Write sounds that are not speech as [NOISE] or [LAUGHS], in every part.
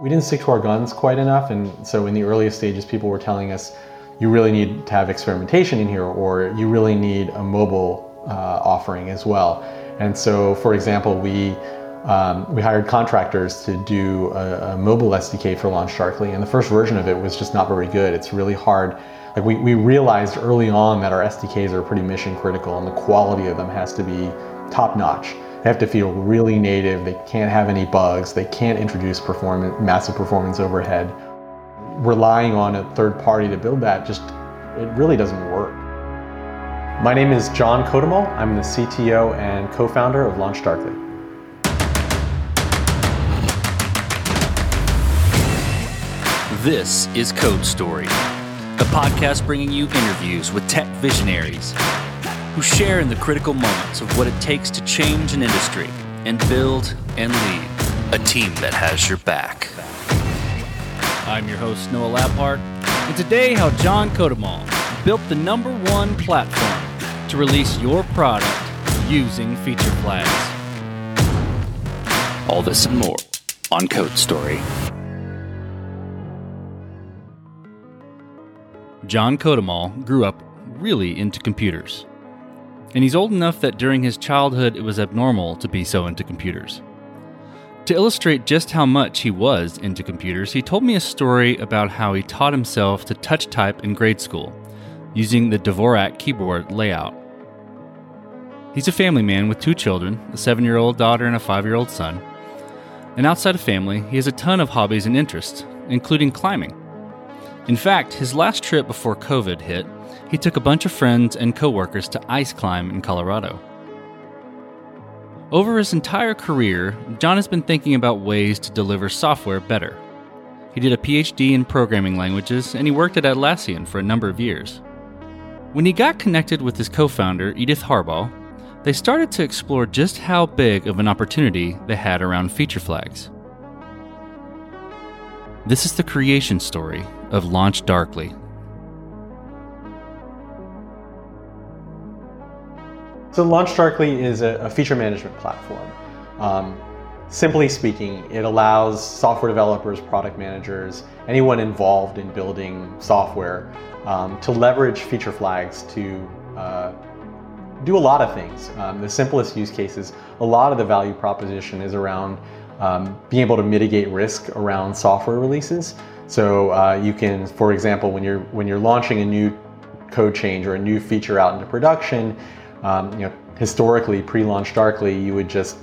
We didn't stick to our guns quite enough, and so in the earliest stages, people were telling us, you really need to have experimentation in here, or you really need a mobile uh, offering as well. And so, for example, we um, we hired contractors to do a, a, mobile SDK for LaunchDarkly, and the first version of it was just not very good. It's really hard. Like we, we realized early on that our SDKs are pretty mission critical, and the quality of them has to be top notch. They have to feel really native. They can't have any bugs. They can't introduce performance, massive performance overhead. Relying on a third party to build that just it really doesn't work. My name is John Kodumal. I'm the CTO and co-founder of LaunchDarkly. This is Code Story, a podcast bringing you interviews with tech visionaries who share in the critical moments of what it takes to change an industry and build and lead a team that has your back. I'm your host, Noah Labhart, and today, how John Kodumal built the number one platform to release your product using feature flags. All this and more on Code Story. John Kodumal grew up really into computers. And he's old enough that during his childhood it was abnormal to be so into computers. To illustrate just how much he was into computers, he told me a story about how he taught himself to touch type in grade school using the Dvorak keyboard layout. He's a family man with two children a seven year old daughter and a five year old son. And outside of family, he has a ton of hobbies and interests, including climbing. In fact, his last trip before COVID hit, he took a bunch of friends and coworkers to ice climb in Colorado. Over his entire career, John has been thinking about ways to deliver software better. He did a PhD in programming languages and he worked at Atlassian for a number of years. When he got connected with his co founder, Edith Harbaugh, they started to explore just how big of an opportunity they had around feature flags. This is the creation story of LaunchDarkly. So LaunchDarkly is a, a feature management platform. Um, simply speaking, it allows software developers, product managers, anyone involved in building software um, to leverage feature flags to uh, do a lot of things. Um, the simplest use cases, a lot of the value proposition is around um, being able to mitigate risk around software releases. So uh, you can, for example, when you're when you're launching a new code change or a new feature out into production, um, you know, historically pre-LaunchDarkly, you would just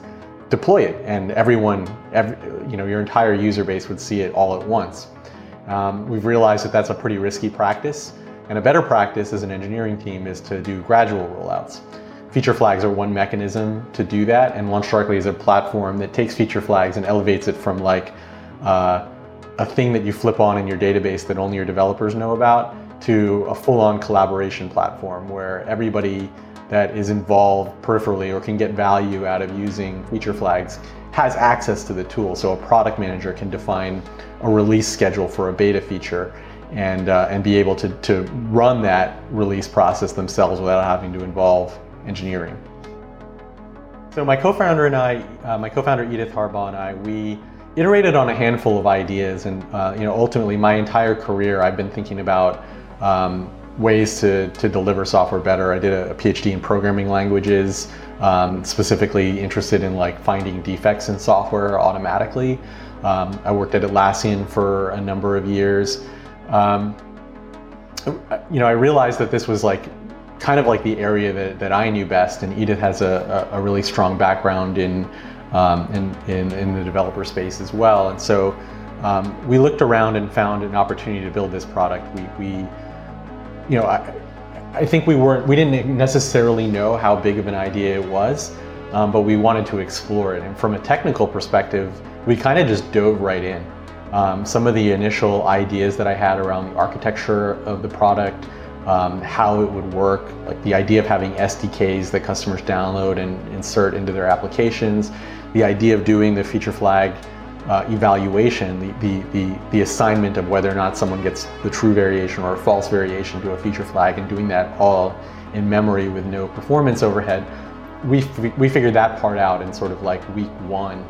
deploy it, and everyone, every, you know, your entire user base would see it all at once. Um, we've realized that that's a pretty risky practice, and a better practice as an engineering team is to do gradual rollouts. Feature flags are one mechanism to do that, and LaunchDarkly is a platform that takes feature flags and elevates it from like uh, a thing that you flip on in your database that only your developers know about to a full-on collaboration platform where everybody that is involved peripherally or can get value out of using feature flags has access to the tool. So a product manager can define a release schedule for a beta feature and, uh, and be able to, to run that release process themselves without having to involve engineering. So my co-founder and I, uh, my co-founder Edith Harbaugh and I, we iterated on a handful of ideas, and uh, you know, ultimately, my entire career, I've been thinking about um, ways to, to deliver software better. I did a, PhD in programming languages, um, specifically interested in like finding defects in software automatically. Um, I worked at Atlassian for a number of years. Um, you know, I realized that this was like kind of like the area that, that I knew best, and Edith has a, a, really strong background in, um, in, in, in, the developer space as well. And so um, we looked around and found an opportunity to build this product. We, we you know, I, I think we weren't, we didn't necessarily know how big of an idea it was, um, but we wanted to explore it. And from a technical perspective, we kind of just dove right in. Um, some of the initial ideas that I had around the architecture of the product, um, how it would work, like the idea of having SDKs that customers download and insert into their applications, the idea of doing the feature flag uh, evaluation, the, the, the, the, assignment of whether or not someone gets the true variation or a false variation to a feature flag and doing that all in memory with no performance overhead, we, we figured that part out in sort of like week one.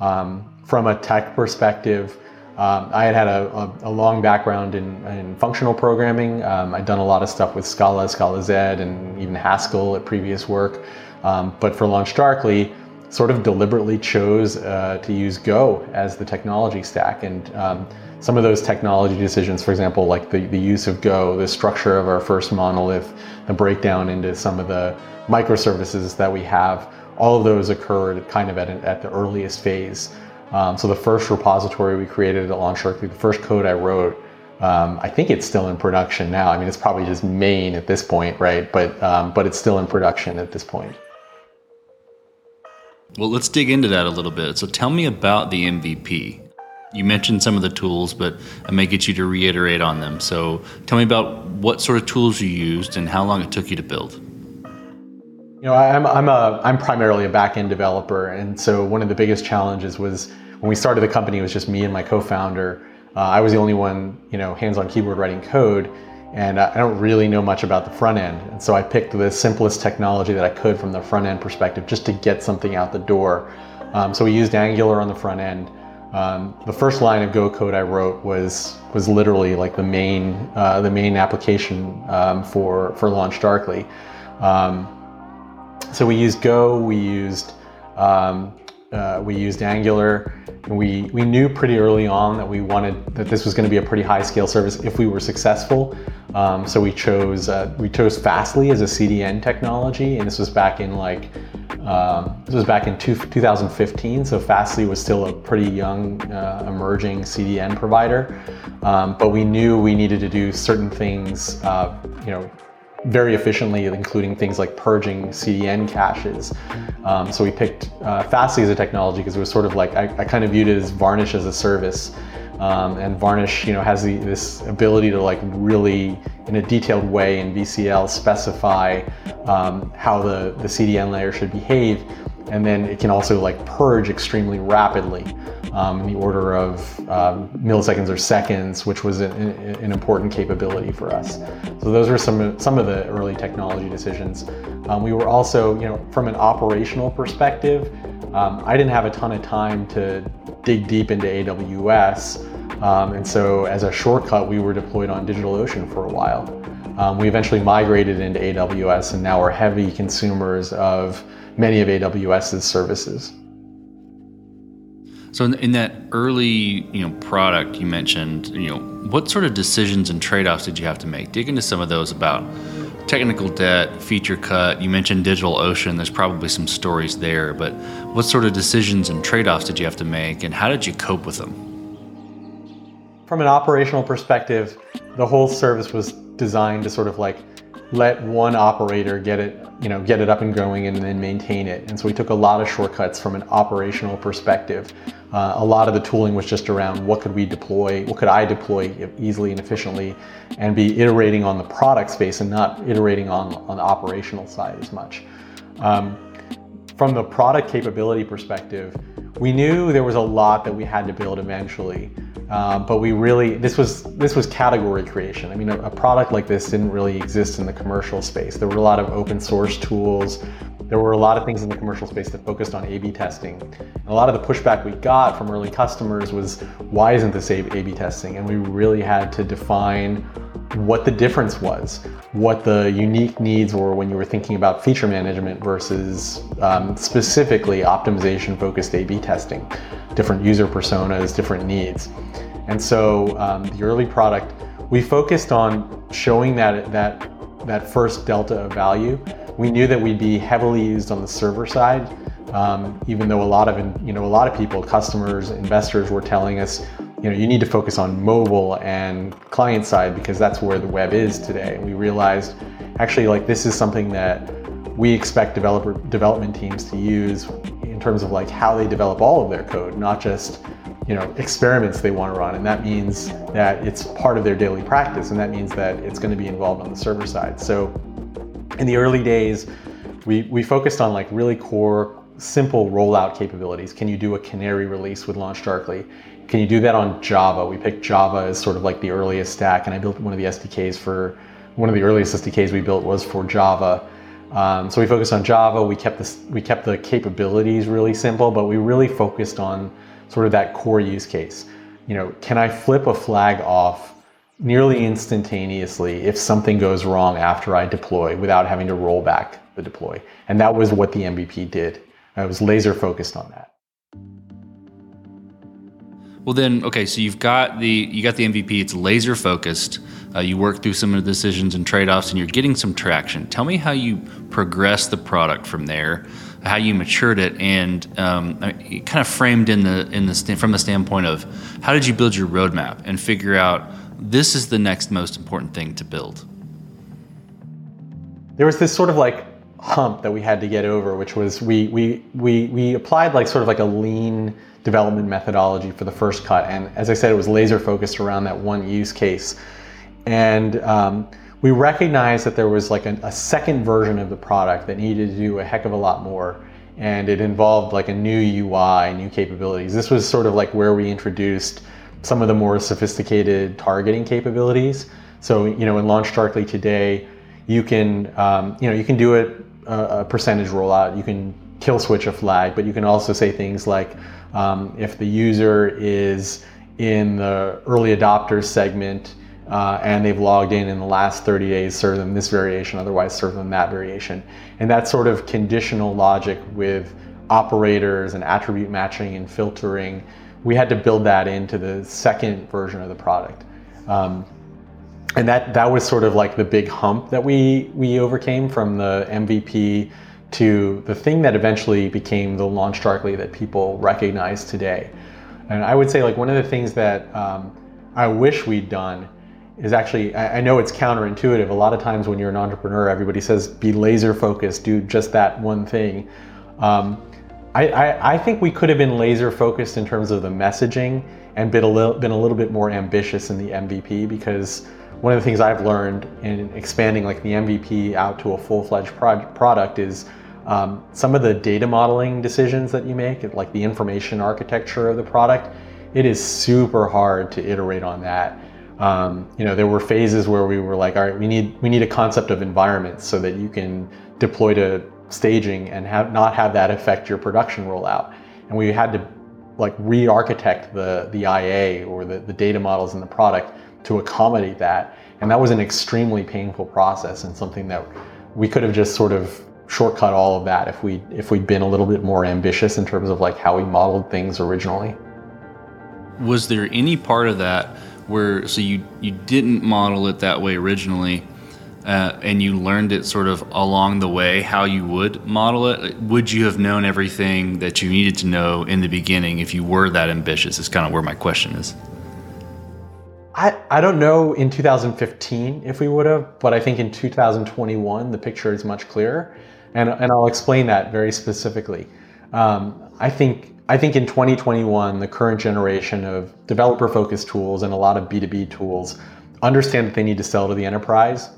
Um, from a tech perspective, Um, I had had a, a, a long background in, in functional programming. Um, I'd done a lot of stuff with Scala, Scalaz, and even Haskell at previous work. Um, but for LaunchDarkly, sort of deliberately chose uh, to use Go as the technology stack. And um, some of those technology decisions, for example, like the, the use of Go, the structure of our first monolith, the breakdown into some of the microservices that we have, all of those occurred kind of at, an, at the earliest phase. Um, so the first repository we created at LaunchDarkly, the first code I wrote, um, I think it's still in production now. I mean, it's probably just main at this point, right? But um, but it's still in production at this point. Well, let's dig into that a little bit. So tell me about the MVP. You mentioned some of the tools, but I may get you to reiterate on them. So tell me about what sort of tools you used and how long it took you to build. You know, I'm, I'm, a, I'm primarily a back-end developer, and so one of the biggest challenges was when we started the company, it was just me and my co-founder. Uh, I was the only one, you know, hands-on keyboard writing code, and I don't really know much about the front end. And so I picked the simplest technology that I could from the front end perspective just to get something out the door. Um, so we used Angular on the front end. Um, the first line of Go code I wrote was was literally like the main uh, the main application um, for for LaunchDarkly. Um, so we used Go, we used um, uh, we used Angular, and we, we knew pretty early on that we wanted that this was going to be a pretty high scale service if we were successful. Um, so we chose uh, we chose Fastly as a CDN technology, and this was back in like um, this was back in two, 2015. So Fastly was still a pretty young, uh, emerging CDN provider, um, but we knew we needed to do certain things, uh, you know, very efficiently, including things like purging CDN caches. Um, so we picked uh, Fastly as a technology because it was sort of like I, I, kind of viewed it as Varnish as a service. Um, and Varnish, you know, has the, this ability to like really, in a detailed way in VCL, specify um, how the, the CDN layer should behave, and then it can also like purge extremely rapidly um, in the order of um, milliseconds or seconds, which was an, an, important capability for us. So those were some some of the early technology decisions. Um, we were also, you know, from an operational perspective, um, I didn't have a ton of time to dig deep into AWS, um, and so as a shortcut, we were deployed on DigitalOcean for a while. Um, we eventually migrated into AWS, and now we're heavy consumers of many of AWS's services. So in, that early, you know, product you mentioned, you know, what sort of decisions and trade-offs did you have to make? Dig into some of those about technical debt, feature cut. You mentioned DigitalOcean. There's probably some stories there, but what sort of decisions and trade-offs did you have to make, and how did you cope with them? From an operational perspective, the whole service was designed to sort of like let one operator get it, you know, get it up and going and then maintain it. And so we took a lot of shortcuts from an operational perspective. Uh, a lot of the tooling was just around what could we deploy, what could I deploy easily and efficiently, and be iterating on the product space and not iterating on, on the operational side as much. Um, from the product capability perspective, we knew there was a lot that we had to build eventually. Um, but we really this was this was category creation. I mean, a, a, product like this didn't really exist in the commercial space. There were a lot of open source tools. There were a lot of things in the commercial space that focused on A/B testing. And a lot of the pushback we got from early customers was, "Why isn't this A/B testing?" And we really had to define what the difference was, what the unique needs were when you were thinking about feature management versus um, specifically optimization focused A B testing, different user personas, different needs. And so um, the early product, we focused on showing that, that, that first delta of value. We knew that we'd be heavily used on the server side, um, even though a lot of you know a lot of people, customers, investors were telling us, you know, you need to focus on mobile and client side because that's where the web is today. We realized actually like this is something that we expect developer development teams to use in terms of like how they develop all of their code, not just you know experiments they want to run. And that means that it's part of their daily practice and that means that it's going to be involved on the server side. So in the early days we, we focused on like really core simple rollout capabilities. Can you do a canary release with LaunchDarkly can you do that on Java? We picked Java as sort of like the earliest stack, and I built one of the SDKs for one of the earliest SDKs we built was for Java. Um, so we focused on Java. We kept this, we kept the capabilities really simple, but we really focused on sort of that core use case. you know, can I flip a flag off nearly instantaneously if something goes wrong after I deploy without having to roll back the deploy? And that was what the MVP did. I was laser focused on that. Well, then, okay, so you've got the you got the MVP. It's laser focused. Uh, you work through some of the decisions and trade offs, and you're getting some traction. Tell me how you progress the product from there, how you matured it, and um, kind of framed in the in the from the standpoint of how did you build your roadmap and figure out this is the next most important thing to build. There was this sort of like hump that we had to get over, which was we we we we applied like sort of like a lean development methodology for the first cut. And as I said, it was laser focused around that one use case. And um, we recognized that there was like a, a, second version of the product that needed to do a heck of a lot more. And it involved like a new UI, new capabilities. This was sort of like where we introduced some of the more sophisticated targeting capabilities. So, you know, in LaunchDarkly today, you can, um, you know, you can do a, a percentage rollout. You can kill switch a flag, but you can also say things like, um, if the user is in the early adopters segment uh, and they've logged in in the last 30 days, serve them this variation, otherwise serve them that variation. And that sort of conditional logic with operators and attribute matching and filtering, we had to build that into the second version of the product. Um, and that, that was sort of like the big hump that we, we overcame from the MVP to the thing that eventually became the LaunchDarkly that people recognize today. And I would say like one of the things that um, I wish we'd done is actually I, I know it's counterintuitive. A lot of times when you're an entrepreneur, everybody says be laser focused, do just that one thing. Um, I, I, I, think we could have been laser focused in terms of the messaging and been a little been a little bit more ambitious in the MVP because one of the things I've learned in expanding like the MVP out to a full fledged pro- product is um, some of the data modeling decisions that you make, like the information architecture of the product, it is super hard to iterate on that. Um, you know, there were phases where we were like, all right, we need we need a concept of environment so that you can deploy to staging and have not have that affect your production rollout. And we had to like re-architect the the IA or the, the data models in the product to accommodate that. And that was an extremely painful process and something that we could have just sort of shortcut all of that if we if we'd been a little bit more ambitious in terms of like how we modeled things originally. Was there any part of that where so you you didn't model it that way originally, uh, and you learned it sort of along the way how you would model it? Would you have known everything that you needed to know in the beginning if you were that ambitious? Is kind of where my question is. I, I don't know in 2015 if we would have, but I think in 2021 the picture is much clearer and, and I'll explain that very specifically. Um, I think I think in 2021, the current generation of developer-focused tools and a lot of B2B tools understand that they need to sell to the enterprise,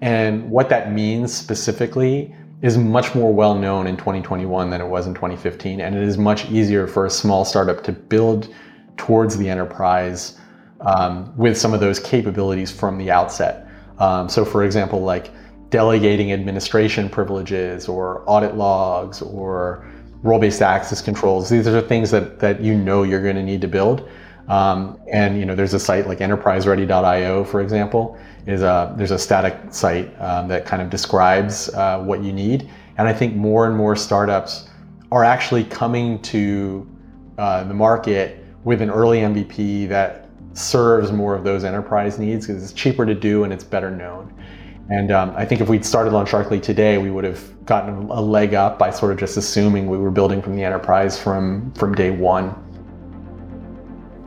and what that means specifically is much more well known in 2021 than it was in 2015, and it is much easier for a small startup to build towards the enterprise um, with some of those capabilities from the outset. Um, so, for example, like delegating administration privileges or audit logs or role-based access controls. These are things that, that you know you're going to need to build. Um, and you know, there's a site like enterpriseready.io, for example, is a there's a static site um, that kind of describes uh, what you need. And I think more and more startups are actually coming to uh, the market with an early MVP that serves more of those enterprise needs because it's cheaper to do and it's better known. And um, I think if we'd started LaunchDarkly today, we would have gotten a leg up by sort of just assuming we were building from the enterprise from, from day one.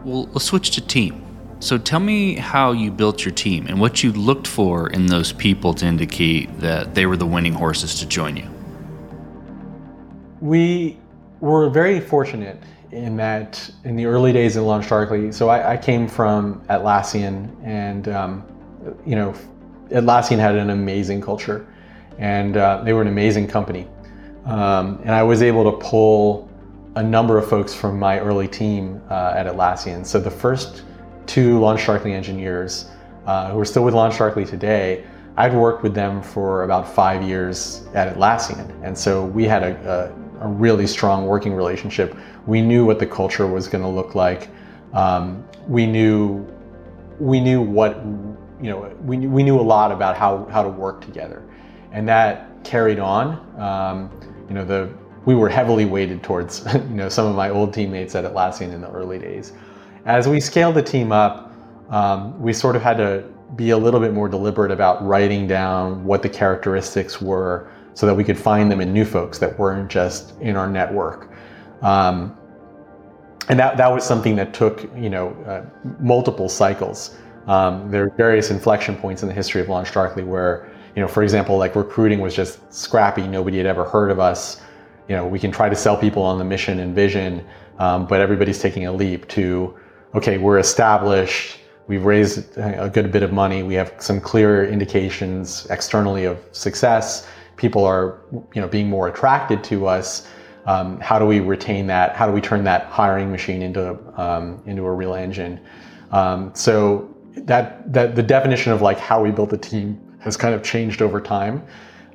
Well, let's switch to team. So tell me how you built your team and what you looked for in those people to indicate that they were the winning horses to join you. We were very fortunate in that in the early days of LaunchDarkly, so I, I came from Atlassian and um, you know Atlassian had an amazing culture, and uh, they were an amazing company. Um, and I was able to pull a number of folks from my early team uh, at Atlassian. So the first two LaunchDarkly engineers uh, who are still with LaunchDarkly today, I'd worked with them for about five years at Atlassian, and so we had a, a, a really strong working relationship. We knew what the culture was going to look like. um, we knew we knew what you know we, we knew a lot about how, how to work together. And that carried on. Um, you know the we were heavily weighted towards [LAUGHS] you know some of my old teammates at Atlassian in the early days. As we scaled the team up um, we sort of had to be a little bit more deliberate about writing down what the characteristics were so that we could find them in new folks that weren't just in our network. Um, and that, that was something that took you know uh, multiple cycles. Um, there are various inflection points in the history of LaunchDarkly where you know, for example, like recruiting was just scrappy. Nobody had ever heard of us. You know, we can try to sell people on the mission and vision, um, but everybody's taking a leap to, okay, we're established. We've raised a good bit of money. We have some clear indications externally of success. People are, you know, being more attracted to us um, how do we retain that? How do we turn that hiring machine into um, into a real engine? Um, so that that the definition of like how we built the team has kind of changed over time.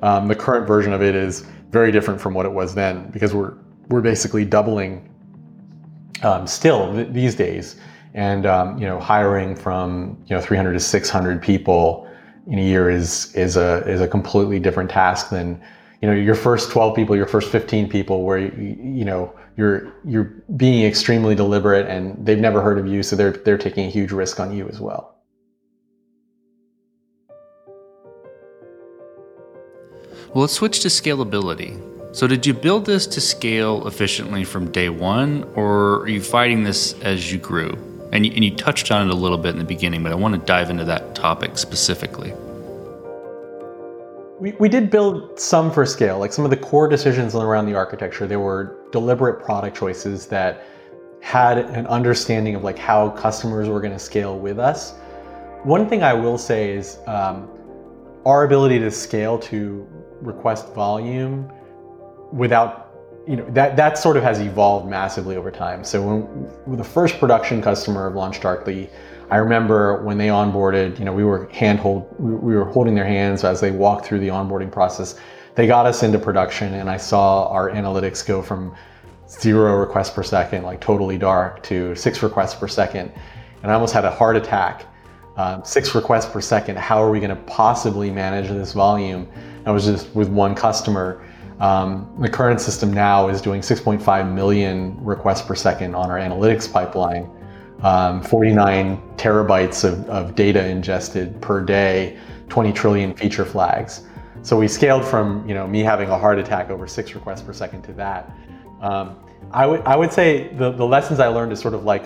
Um, the current version of it is very different from what it was then because we're we're basically doubling um, still th- these days, and um, you know hiring from you know 300 to 600 people in a year is is a is a completely different task than you know your first 12 people your first 15 people where you, you know you're you're being extremely deliberate and they've never heard of you so they're they're taking a huge risk on you as well well let's switch to scalability so did you build this to scale efficiently from day one or are you fighting this as you grew and you, and you touched on it a little bit in the beginning but i want to dive into that topic specifically we, we did build some for scale. Like some of the core decisions around the architecture, there were deliberate product choices that had an understanding of like how customers were going to scale with us. One thing I will say is um, our ability to scale to request volume without you know that that sort of has evolved massively over time. So when the first production customer of LaunchDarkly, I remember when they onboarded, you know, we were hand hold, we were holding their hands as they walked through the onboarding process. They got us into production, and I saw our analytics go from zero requests per second, like totally dark, to six requests per second, and I almost had a heart attack. Um, six requests per second. How are we going to possibly manage this volume? I was just with one customer. Um, the current system now is doing 6.5 million requests per second on our analytics pipeline um, 49 terabytes of, of data ingested per day, 20 trillion feature flags. So we scaled from you know me having a heart attack over six requests per second to that. Um, I would I would say the, the lessons I learned is sort of like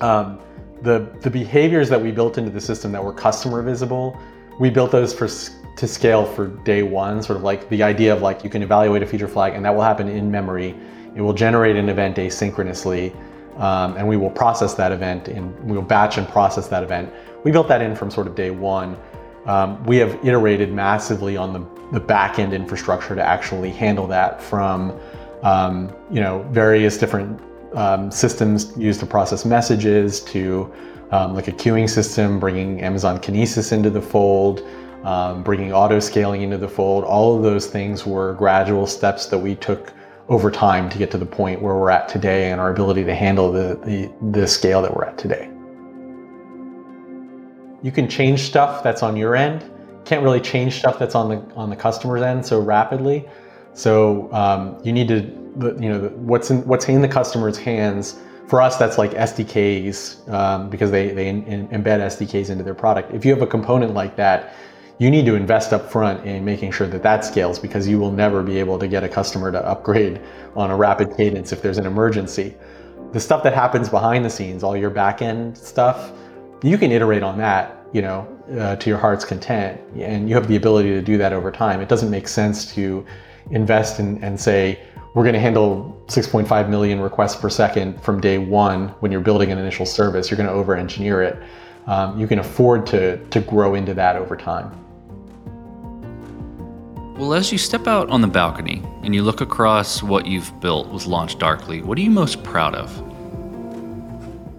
um, the the behaviors that we built into the system that were customer visible. We built those for to scale for day one. Sort of like the idea of like you can evaluate a feature flag and that will happen in memory. It will generate an event asynchronously um, and we will process that event and we will batch and process that event. We built that in from sort of day one. Um, we have iterated massively on the, the back end infrastructure to actually handle that from um, you know various different um, systems used to process messages to um, like a queuing system, bringing Amazon Kinesis into the fold, um, bringing auto scaling into the fold. All of those things were gradual steps that we took over time to get to the point where we're at today and our ability to handle the, the, the scale that we're at today. You can change stuff that's on your end. Can't really change stuff that's on the on the customer's end so rapidly. So um, you need to, you know, what's in what's in the customer's hands. For us, that's like SDKs um, because they they in, embed SDKs into their product. If you have a component like that, you need to invest up front in making sure that that scales because you will never be able to get a customer to upgrade on a rapid cadence if there's an emergency. The stuff that happens behind the scenes, all your back end stuff, you can iterate on that, you know, uh, to your heart's content, and you have the ability to do that over time. It doesn't make sense to invest in, and say, we're going to handle 6.5 million requests per second from day one when you're building an initial service. You're going to over engineer it. Um, you can afford to, to grow into that over time. Well, as you step out on the balcony and you look across what you've built with LaunchDarkly, what are you most proud of?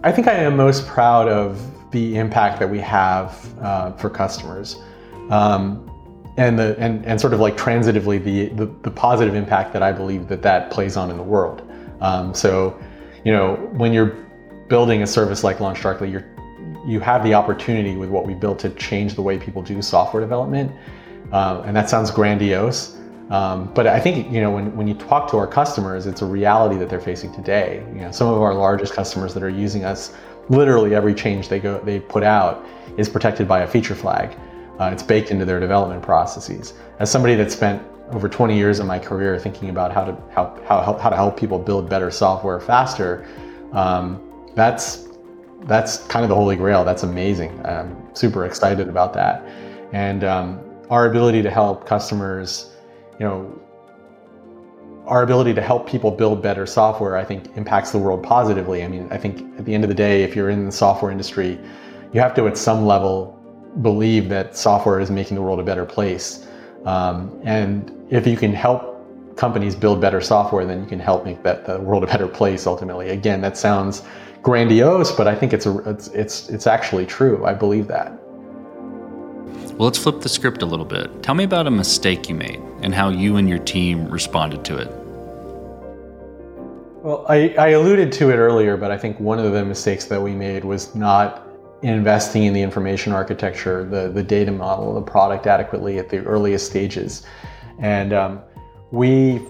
I think I am most proud of the impact that we have uh, for customers. Um, and the and, and sort of like transitively the, the, the positive impact that I believe that that plays on in the world. Um, so, you know, when you're building a service like LaunchDarkly, you're you have the opportunity with what we built to change the way people do software development, um, and that sounds grandiose. Um, but I think you know when, when you talk to our customers, it's a reality that they're facing today. You know, some of our largest customers that are using us, literally every change they go they put out is protected by a feature flag. Uh, it's baked into their development processes. As somebody that spent over 20 years of my career thinking about how to how, how, how to help people build better software faster, um, that's that's kind of the holy grail. That's amazing. I'm super excited about that, and um, our ability to help customers, you know, our ability to help people build better software, I think, impacts the world positively. I mean, I think at the end of the day, if you're in the software industry, you have to, at some level, believe that software is making the world a better place. Um, and if you can help companies build better software, then you can help make that the world a better place. Ultimately, again, that sounds grandiose, but I think it's a, it's it's it's actually true. I believe that. Well, let's flip the script a little bit. Tell me about a mistake you made and how you and your team responded to it. Well, I, I alluded to it earlier, but I think one of the mistakes that we made was not investing in the information architecture, the, the data model, the product adequately at the earliest stages. And um, we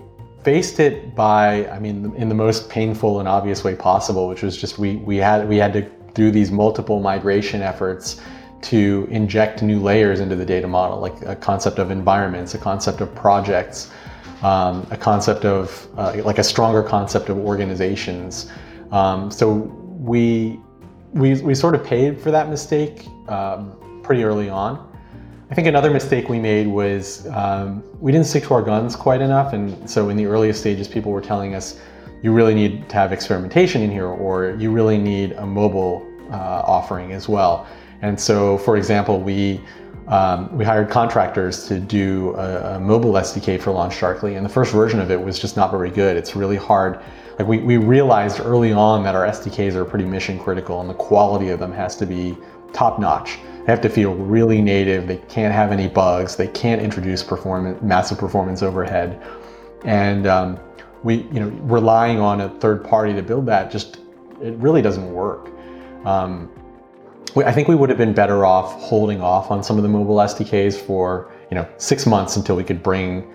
faced it by, I mean, in the most painful and obvious way possible, which was just we, we, had, we had to do these multiple migration efforts to inject new layers into the data model, like a concept of environments, a concept of projects, um, a concept of, uh, like a stronger concept of organizations. Um, so we we, we sort of paid for that mistake um, pretty early on. I think another mistake we made was um, we didn't stick to our guns quite enough. And so in the earliest stages, people were telling us, you really need to have experimentation in here, or you really need a mobile uh, offering as well. And so, for example, we um, we hired contractors to do a, a mobile SDK for Launch LaunchDarkly, and the first version of it was just not very good. It's really hard like we, we realized early on that our SDKs are pretty mission critical and the quality of them has to be top notch. They have to feel really native. They can't have any bugs. They can't introduce performance, massive performance overhead. And um, we, you know, relying on a third party to build that just, it really doesn't work. Um, I think we would have been better off holding off on some of the mobile SDKs for, you know, six months until we could bring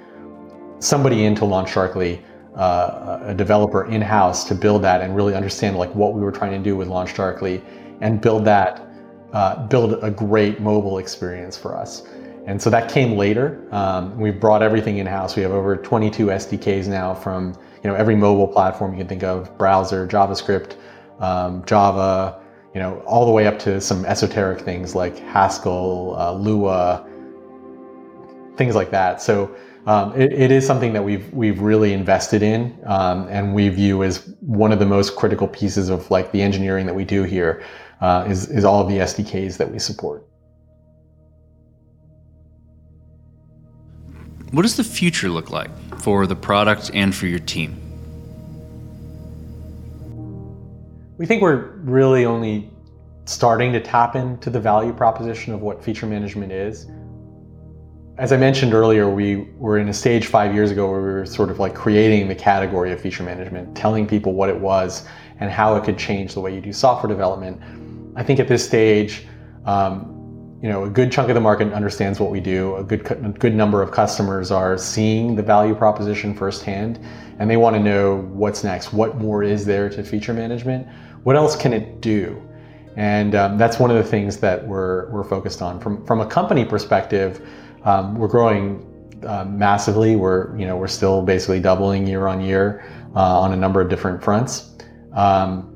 somebody into LaunchDarkly uh, a developer in-house to build that and really understand like what we were trying to do with LaunchDarkly and build that, uh, build a great mobile experience for us. And so that came later. Um, we brought everything in-house. We have over 22 SDKs now from you know every mobile platform you can think of, browser, JavaScript, um, Java, you know, all the way up to some esoteric things like Haskell, uh, Lua, things like that. So um, it, it is something that we've we've really invested in, um, and we view as one of the most critical pieces of like the engineering that we do here uh, is is all of the SDKs that we support. What does the future look like for the product and for your team? We think we're really only starting to tap into the value proposition of what feature management is. As I mentioned earlier, we were in a stage five years ago where we were sort of like creating the category of feature management, telling people what it was and how it could change the way you do software development. I think at this stage, um, you know, a good chunk of the market understands what we do. A good a good number of customers are seeing the value proposition firsthand, and they want to know what's next. What more is there to feature management? What else can it do? And um, that's one of the things that we're we're focused on from from a company perspective. Um, we're growing uh, massively. We're you know we're still basically doubling year on year uh, on a number of different fronts. Um,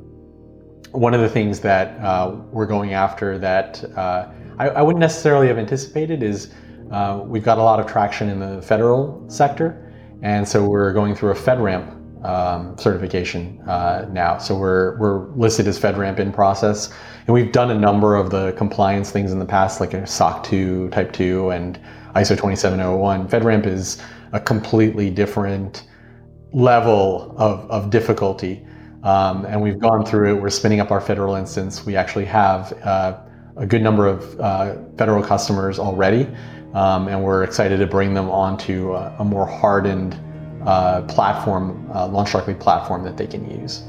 one of the things that uh, we're going after that uh, I, I, wouldn't necessarily have anticipated is uh, we've got a lot of traction in the federal sector, and so we're going through a FedRAMP um, certification uh, now. So we're we're listed as FedRAMP in process, and we've done a number of the compliance things in the past, like a SOC 2, Type 2, and ISO 2701. FedRAMP is a completely different level of, of difficulty. Um, and we've gone through it. We're spinning up our federal instance. We actually have uh, a good number of uh, federal customers already, um, and we're excited to bring them onto a, a more hardened uh, platform, uh, LaunchDarkly platform that they can use.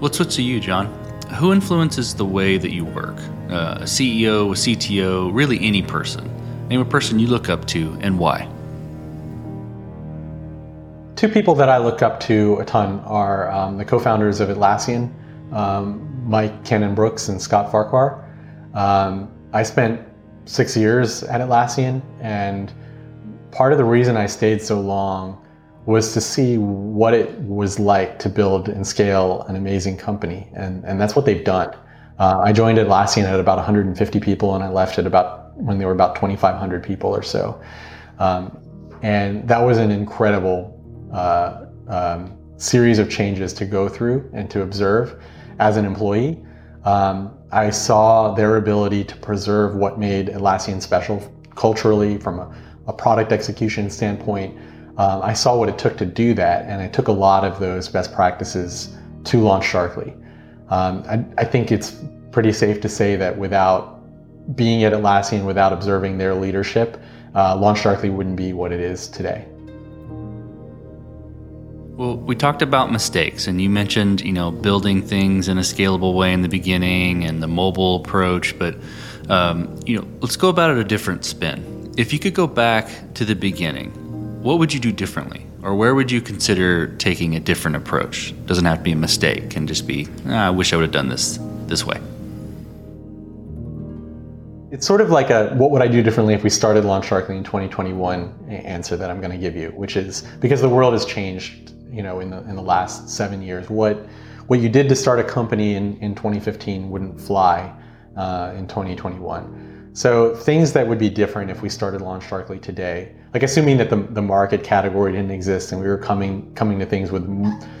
Let's switch to you, John. Who influences the way that you work? Uh, a CEO, a CTO, really any person. Name a person you look up to and why. Two people that I look up to a ton are um, the co-founders of Atlassian, um, Mike Cannon-Brooks and Scott Farquhar. Um, I spent six years at Atlassian, and part of the reason I stayed so long was to see what it was like to build and scale an amazing company, and and that's what they've done. Uh, I joined Atlassian at about 150 people, and I left at about when they were about 2,500 people or so, um, and that was an incredible uh, um, series of changes to go through and to observe as an employee. Um, I saw their ability to preserve what made Atlassian special culturally from a, a product execution standpoint. Um, I saw what it took to do that, and I took a lot of those best practices to LaunchDarkly. Um, I, I, think it's pretty safe to say that without being at Atlassian, without observing their leadership, uh, LaunchDarkly wouldn't be what it is today. Well, we talked about mistakes, and you mentioned, you know, building things in a scalable way in the beginning and the mobile approach. But, um, you know, let's go about it a different spin. If you could go back to the beginning, what would you do differently, or where would you consider taking a different approach? Doesn't have to be a mistake; can just be, ah, I wish I would have done this this way. It's sort of like a what would I do differently if we started LaunchDarkly in 2021 answer that I'm going to give you, which is because the world has changed you know in the in the last seven years. What what you did to start a company in, in 2015 wouldn't fly uh, in 2021. So things that would be different if we started LaunchDarkly today, like assuming that the, the market category didn't exist and we were coming coming to things with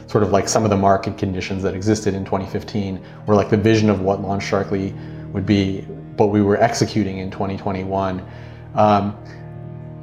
sort of like some of the market conditions that existed in 2015, were like the vision of what LaunchDarkly would be, but we were executing in 2021. Um,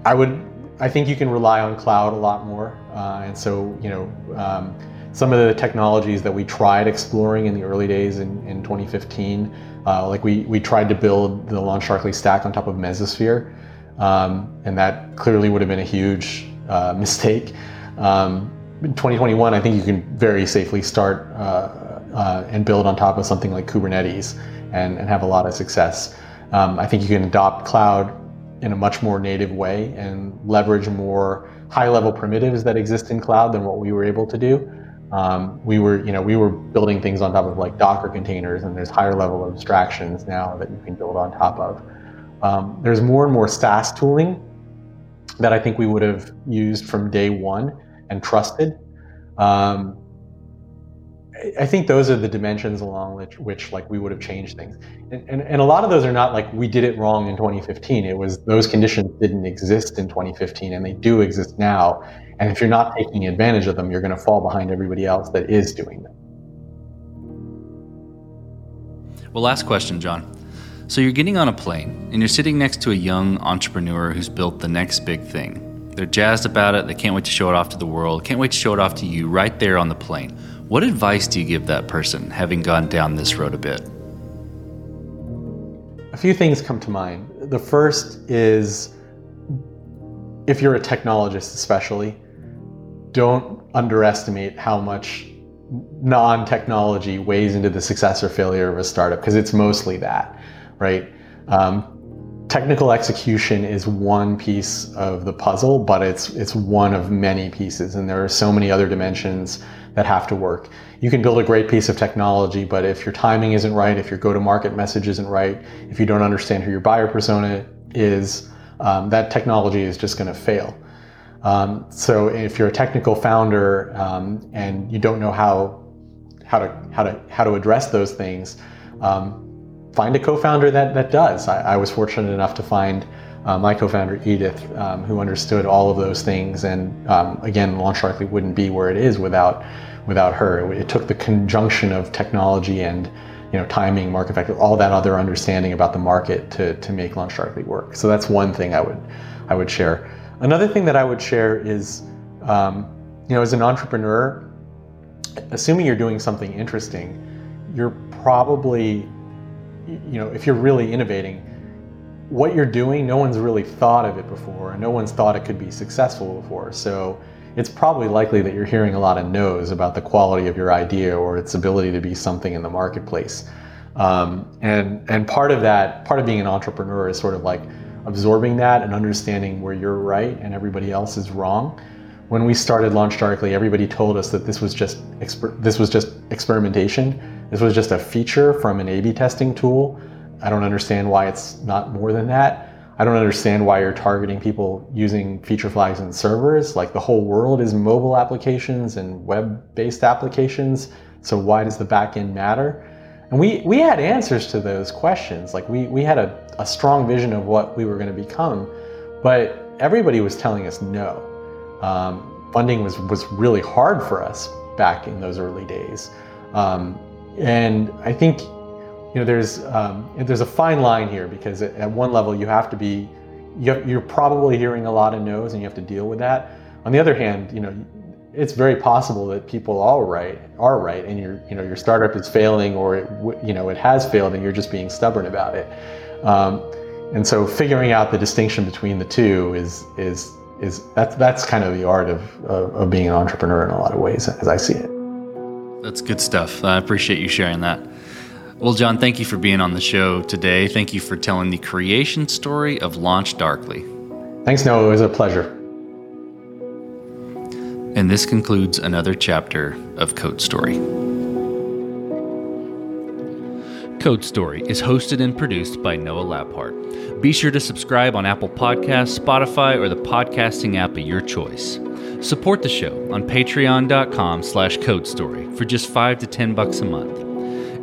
I would I think you can rely on cloud a lot more. Uh, and so, you know, um, some of the technologies that we tried exploring in the early days in, in 2015, uh, like we, we tried to build the LaunchDarkly stack on top of Mesosphere. Um, and that clearly would have been a huge uh, [LAUGHS] mistake. Um, in 2021, I think you can very safely start uh, uh, and build on top of something like Kubernetes and, and have a lot of success. Um, I think you can adopt cloud in a much more native way and leverage more high level primitives that exist in cloud than what we were able to do. Um, we were, you know, we were building things on top of like Docker containers, and there's higher level abstractions now that you can build on top of. Um, there's more and more SaaS tooling that I think we would have used from day one and trusted. Um, I think those are the dimensions along which, which like we would have changed things. And, and, and a lot of those are not like we did it wrong in 2015. It was those conditions didn't exist in 2015 and they do exist now. And if you're not taking advantage of them, you're going to fall behind everybody else that is doing them. Well, last question, John. So you're getting on a plane and you're sitting next to a young entrepreneur who's built the next big thing. They're jazzed about it. They can't wait to show it off to the world. Can't wait to show it off to you right there on the plane. What advice do you give that person having gone down this road a bit? A few things come to mind. The first is if you're a technologist, especially, don't underestimate how much non technology weighs into the success or failure of a startup because it's mostly that, right? Um, technical execution is one piece of the puzzle, but it's it's one of many pieces, and there are so many other dimensions that have to work. You can build a great piece of technology, but if your timing isn't right, if your go-to-market message isn't right, if you don't understand who your buyer persona is, um, that technology is just going to fail. Um, so if you're a technical founder um, and you don't know how how to how to how to address those things, um, find a co-founder that that does. I, I was fortunate enough to find uh, my co-founder Edith, um, who understood all of those things, and um, again, LaunchDarkly wouldn't be where it is without without her. It, took the conjunction of technology and you know timing, market factor, all that other understanding about the market to to make LaunchDarkly work. So that's one thing I would I would share. Another thing that I would share is um, you know as an entrepreneur, assuming you're doing something interesting, you're probably you know, if you're really innovating, what you're doing, no one's really thought of it before, and no one's thought it could be successful before. So it's probably likely that you're hearing a lot of no's about the quality of your idea or its ability to be something in the marketplace. Um, and and part of that, part of being an entrepreneur is sort of like absorbing that and understanding where you're right and everybody else is wrong. When we started LaunchDarkly, everybody told us that this was just exper- this was just experimentation. This was just a feature from an A/B testing tool. I don't understand why it's not more than that. I don't understand why you're targeting people using feature flags and servers. Like the whole world is mobile applications and web-based applications. So why does the backend matter? And we, we had answers to those questions. Like we, we had a, a strong vision of what we were going to become, but everybody was telling us no. Um, funding was, was really hard for us back in those early days. Um, and I think you know, there's um, there's a fine line here because at one level you have to be, you're probably hearing a lot of no's and you have to deal with that. On the other hand, you know, it's very possible that people are right, are right, and your you know your startup is failing or it you know it has failed and you're just being stubborn about it. Um, and so figuring out the distinction between the two is is is that's that's kind of the art of, of, of being an entrepreneur in a lot of ways as I see it. That's good stuff. I appreciate you sharing that. Well, John, thank you for being on the show today. Thank you for telling the creation story of LaunchDarkly. Thanks, Noah. It was a pleasure. And this concludes another chapter of Code Story. Code Story is hosted and produced by Noah Labhart. Be sure to subscribe on Apple Podcasts, Spotify, or the podcasting app of your choice. Support the show on patreon.com slash codestory for just 5 to 10 bucks a month.